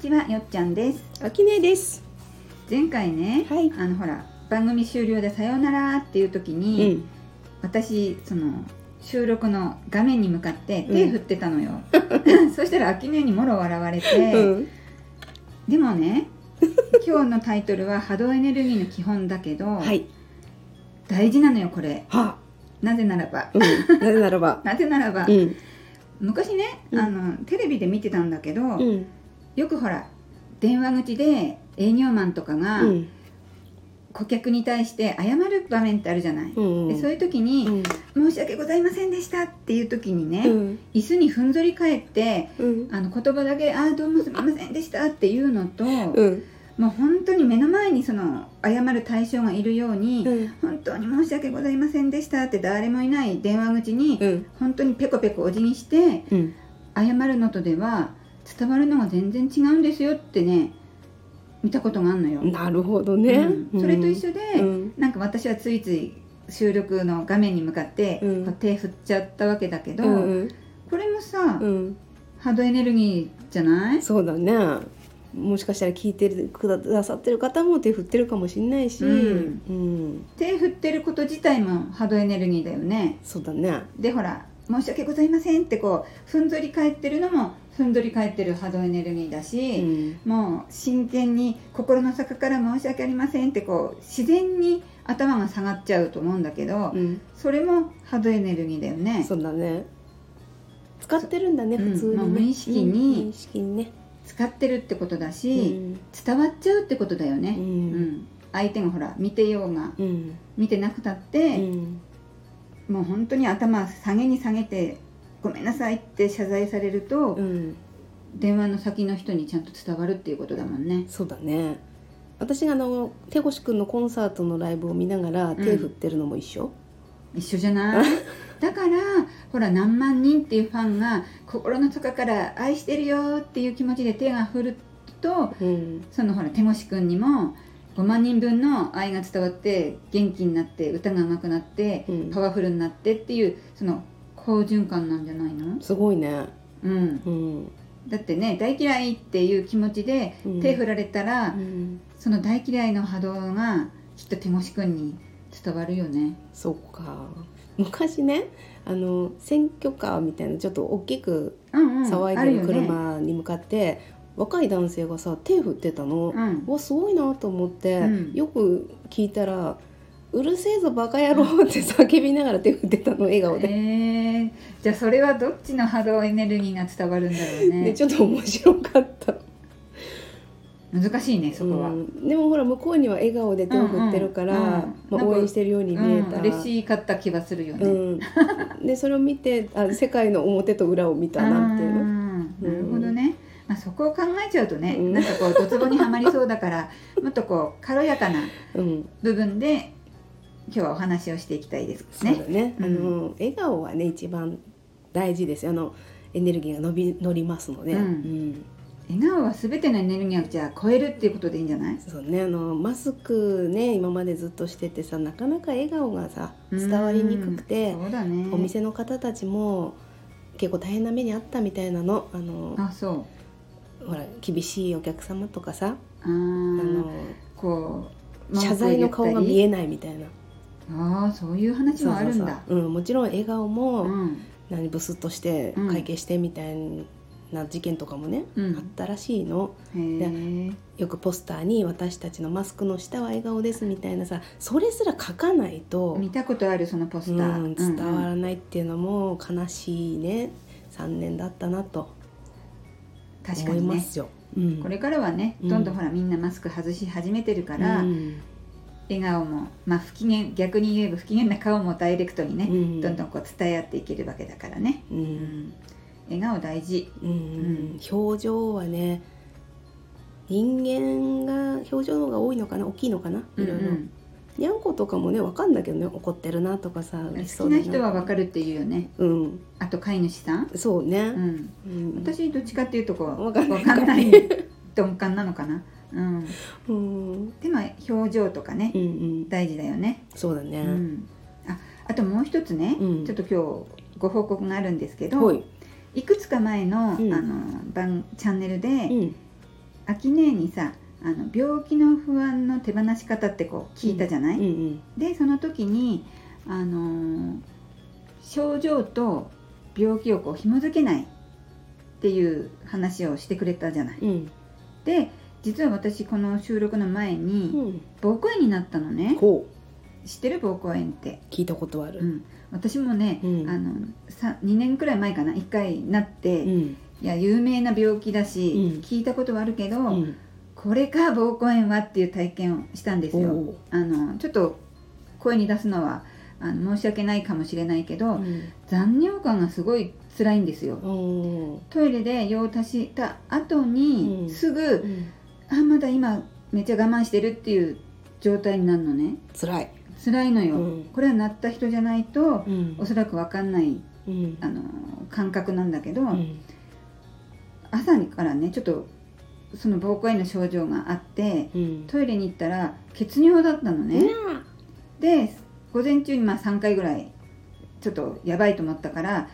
ちはよっちゃんですあきねです。前回ね、はいあのほら番組終了でさようならっていう時うに、ん。私その収録の画面に向かって手振ってたのよ、そしたら秋音にもろ笑われて、うん。でもね今日のタイトルは波動エネルギーの基本だけど、はい。大事なのよこれはなぜならば。なぜならば。なぜならば、うん。昔ね、うんあのテレビで見てたんだけど、うん。よくほら電話口で営業マンとかがうん。顧客に対して謝る場面ってあるじゃない、うん。でそういう時に、うん。申し訳ございませんでした」っていう時にね、うん。椅子にふんぞり返ってうん。あの言葉だけ「ああどうもすみませんでした」っていうのと、うん。もう本当に目の前にその謝る対象がいるように、うん。本当に申し訳ございませんでしたって誰もいない電話口に、うん。本当にペコペコお辞儀してうん。謝るのとでは伝わるのが全然違うんですよってね見たことがあるのよ。なるほどねうん。それと一緒で、うん。なんか私はついつい収録の画面に向かって、手振っちゃったわけだけど、うん。これもさ、うん。波動エネルギーじゃない？そうだね。もしかしたら聞いてくださってる方も手振ってるかもしれないし。うんうん。手振ってること自体も波動エネルギーだよねそうだね。でほら「申し訳ございません」ってこうふんぞり返ってるのもふんぞり返ってる波動エネルギーだうし、ん。もう真剣に心の底から申し訳ありませんってこう自然に頭が下がっちゃうと思うんだけど、うん。それも波動エネルギーだよねそうだね。使ってるんだね、うん普通に、ね。もう無意識にうん無意識にね。使ってるってことだうし、ん。伝わっちゃうってことだよね、ううんん。相手がほら見てようがうん。見てなくたっうて、ん。もう本当に頭下げに下げてごめんなさいって謝罪されると、うん。電話の先の人にちゃんと伝わるっていうことだもんね。そうだね。私があの手越くんのコンサートのライブを見ながら手振ってるのも一緒、一緒じゃない？だからほら何万人っていうファンが心の底から愛してるよっていう気持ちで手が振るとうんそのほら手越くんにも5万人分の愛が伝わって元気になって歌が上手くなってうん。パワフルになってっていうその好循環なんじゃないの？すごいね。うん。うん、だってね大嫌いっていう気持ちでうん。手振られたら、うん、その大嫌いの波動がきっと手越くんに伝わるよね。そうか。昔ねあの選挙カーみたいなちょっと大きく騒いでる車に向かって、若い男性がさ手振ってたの、うん。わすごいなと思って、うん。よく聞いたら「うるせえぞバカ野郎」って叫びながら手振ってたの笑顔で。え。ー、じゃあそれはどっちの波動エネルギーが伝わるんだろうでねちょっと面白かった。難しいねそこは、うん、でもほら向こうには笑顔で手を振ってるから、うんうんうん。ま応援してるように見えた、うん、嬉しかった気がするよね、うん、でそれを見てあ世界の表と裏を見たなんていうの、うんなるほそこを考えちゃうとね、うん。なんかこうドツボにはまりそうだから もっとこう軽やかなうん。部分で今日はお話をしていきたいですね。ね、うん。あの笑顔はね一番大事ですよ。あのエネルギーが伸び乗りますので、笑顔は全てのエネルギーをじゃあ超えるっていうことでいいんじゃない？そうね。あのマスクね今までずっとしててさなかなか笑顔がさ伝わりにくくてうんそうだね。お店の方たちも結構大変な目にあったみたいなの。あのあそうほら厳しいお客様とかさあのこう謝罪の顔が見ええないみたいな。ああそういう話もあるんだ。そうん、もちろん笑顔も、うん。何ブスッとしてうん。会計してみたいな事件とかもね、うん。あったらしいの。よくポスターに「私たちのマスクの下は笑顔です」みたいなさそれすら書かないと、見たことあるそのポスター、うん、伝わらないっていうのも悲しいね。3年だったなと確かにね思いますよ。うん。これからはねうん。どんどんほらみんなマスク外し始めてるから、うん。笑顔もまあ不機嫌逆に言えば不機嫌な顔もダイレクトにね、うん。どんどんこう伝え合っていけるわけだからね、ううん。ん、笑顔大事。うん。表情はね人間が表情の方が多いのかな？大きいのかないろいろ、うんにゃんことかもねわかんだけどね怒ってるなとかさうん。嬉しそうだ好きな人はわかるっていうよね。うん。あと飼い主さん、そうね、うん、うん。私どっちかっていうとこうわかんない。わかんない鈍感なのかな、うん、うん。でも表情とかね、うんうん。大事だよね、そうだね、うん、ああともう一つね、うん。ちょっと今日ご報告があるんですけど、ほい。いくつか前の,、うん。あの番チャンネルで、うん。アキネにさあの病気の不安の手放し方ってこう聞いたじゃない、うんうん。でその時にあのー症状と病気をこう紐付けないっていう話をしてくれたじゃない。うん。で実は私この収録の前うにん。膀胱炎になったのね。知ってる？膀胱炎って、聞いたことある。うん、私もね、うん。あのさ2年くらい前かな？1回なって、いうん。や有名な病気だし、うん。聞いたことはあるけど、うんこれか膀胱炎はっていう体験をしたんですよ。おあのちょっと声に出すのはあの申し訳ないかもしれないけど、うん。残尿感がすごい辛いんですよ。う。んトイレで用を足した後に、うん。すぐうん。あまだ今めっちゃ我慢してるっていう状態になるのね。辛い。辛いのよ、うん。これはなった人じゃないとうん。おそらく分かんないうん。あの感覚なんだけど、うん。朝からねちょっとその膀胱炎の症状があってうん。トイレに行ったら血尿だったのね、で午前中にまあ3回ぐらいちょっとやばいと思ったから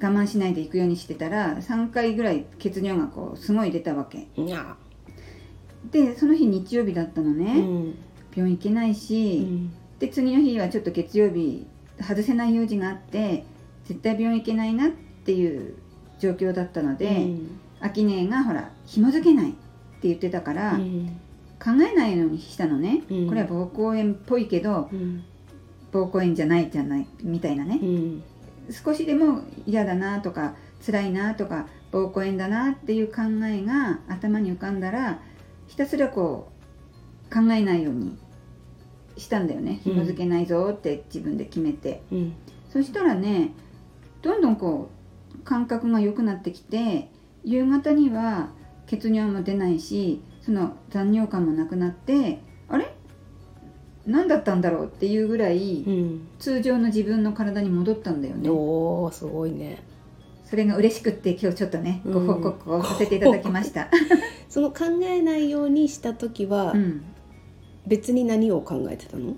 我慢しないで行くようにしてたら3回ぐらい血尿がこうすごい出たわけ。でその日日曜日だったのうね、ん。病院行けないうし、ん。で次の日はちょっと月曜日外せない用事があって絶対病院行けないなっていう状況だったので、うんアキネがほら紐付けないって言ってたから、うん。考えないようにしたのね、うん。これは膀胱炎っぽいけどうん。膀胱炎じゃないじゃないみたいなね、うん。少しでも嫌だなとか辛いなとか膀胱炎だなっていう考えが頭に浮かんだらひたすらこう考えないようにしたんだよね。うん。紐付けないぞって自分で決めて、うん。そしたらねどんどんこう感覚が良くなってきて夕方には血尿も出ないしその残尿感もなくなってあれ？何だったんだろうっていうぐらいうん。通常の自分の体に戻ったんだよね。おーすごいね。それが嬉しくって今日ちょっとねごうん。報告をさせていただきました。その考えないようにした時はうん、別に何を考えてたの？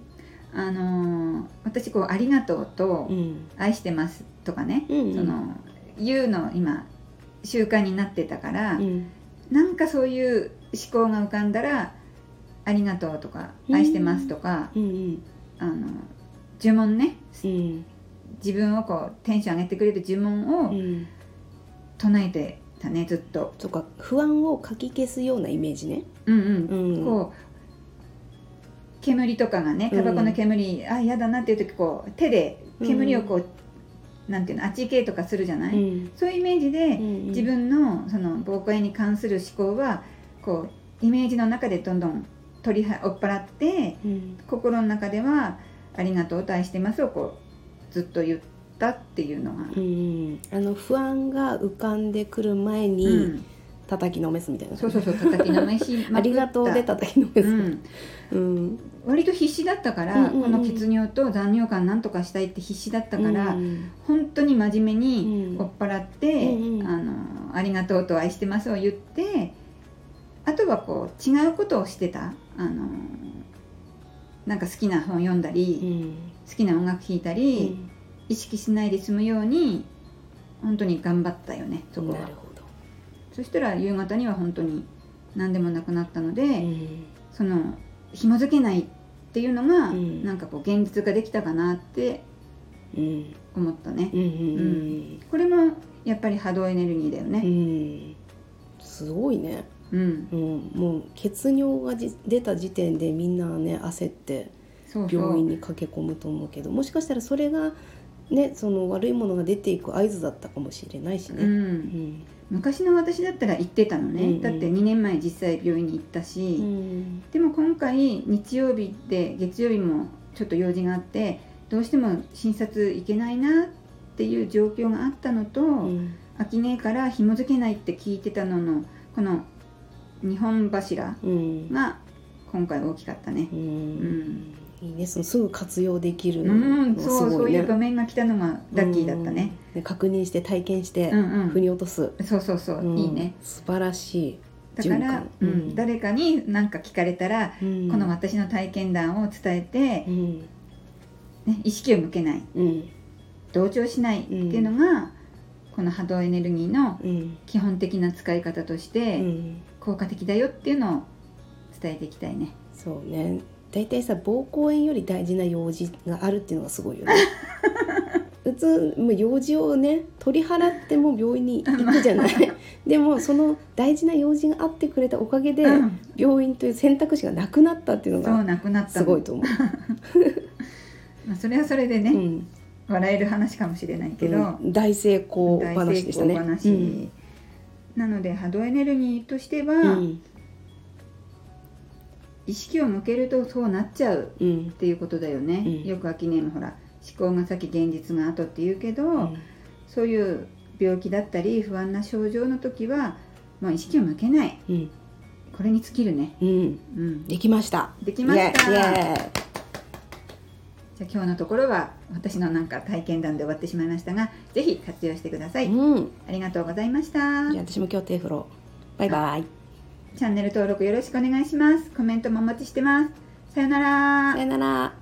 あのー私こう「ありがとう」とうん「愛してます」とかね、うん。その言うの今習慣になってたから、うん。なんかそういう思考が浮かんだら「ありがとう」とか「愛してます」とか、うんあの呪文ね。うん。自分をこうテンション上げてくれる呪文をうん。唱えてたねずっと。とか。不安をかき消すようなイメージね。うんうん。うん。こう煙とかがねタバコの煙、あ嫌だなっていう時こう手で煙をこう、なんていうのあっち行けとかするじゃない、うん。そういうイメージで、うん自分のその膀胱炎に関する思考はこうイメージの中でどんどん取りは追っ払ってうん。心の中では「ありがとう」と「愛してます」をこうずっと言ったっていうのが、うんあの不安が浮かんでくる前うにん叩きのめすみたいな。そうそうそう叩きのめし。ありがとうで叩きのめす。うん、うん。割と必死だったから、うんうんうん。この血尿と残尿感なんとかしたいって必死だったから、うん本当に真面目にうん。追っ払って、うんうん。あの「ありがとう」と「愛してます」を言ってあとはこう違うことをしてたあのなんか好きな本読んだうり、ん。好きな音楽弾いたり、意識しないで済むように本当に頑張ったよねそこは。なるほどそしたら夕方には本当に何でもなくなったので、うん。その紐付けないっていうのが、うん。なんかこう現実化できたかなってうん。思ったね、うんうんこれもやっぱり波動エネルギーだようねん。すごいね。うん、うん。もう血尿がじ出た時点でみんなね焦って病院に駆け込むと思うけどもしかしたらそれがねその悪いものが出ていく合図だったかもしれないしう、ね。うん。ん。昔の私だったら行ってたのね、うん。うんだって2年前実際病院に行ったし、うん。でも今回日曜日で月曜日もちょっと用事があってどうしても診察行けないなっていう状況があったのと、うん。秋音から紐付けないって聞いてたののこの2本柱うん。が今回大きかったね。う。うんん、いいね。そのすぐ活用できるのうん、すそうそうごいねいう場面が来たのがラッキーだったね。うん。で確認して体験してうんうん。腑に落とす、そうそうそう、うん。いいね。素晴らしい。だからうん。うん誰かに何か聞かれたら、うん。この私の体験談を伝えてう、ん。ね、意識を向けない。うん。同調しないっていうのが、この波動エネルギーのうん。基本的な使い方として、うん。効果的だよっていうのを伝えていきたいね。そうね大体さ膀胱炎より大事な用事があるっていうのがすごいよね。普通もう用事をね取り払っても病院に行くじゃない。でもその大事な用事があってくれたおかげで、うん。病院という選択肢がなくなったっていうのがなくなったの。すごいと思う、まあ、それはそれでね、うん。笑える話かもしれないけど、うん。大成功大話でしたね。なので波動エネルギーとしては、うん意識を向けるとそうなっちゃううん。っていうことだよね、うん。よく秋音もほら思考が先現実が後って言うけど、うん。そういう病気だったり不安な症状の時は、まあ、意識を向けない。うん。これに尽きるね、うん。うん、できました。できました。じゃあ今日のところは私のなんか体験談で終わってしまいましたがぜひ活用してください、ありがとうございました。じゃあ私も今日手振ろう。バイバイチャンネル登録よろしくお願いします。コメントもお待ちしてます。さよなら。さよなら。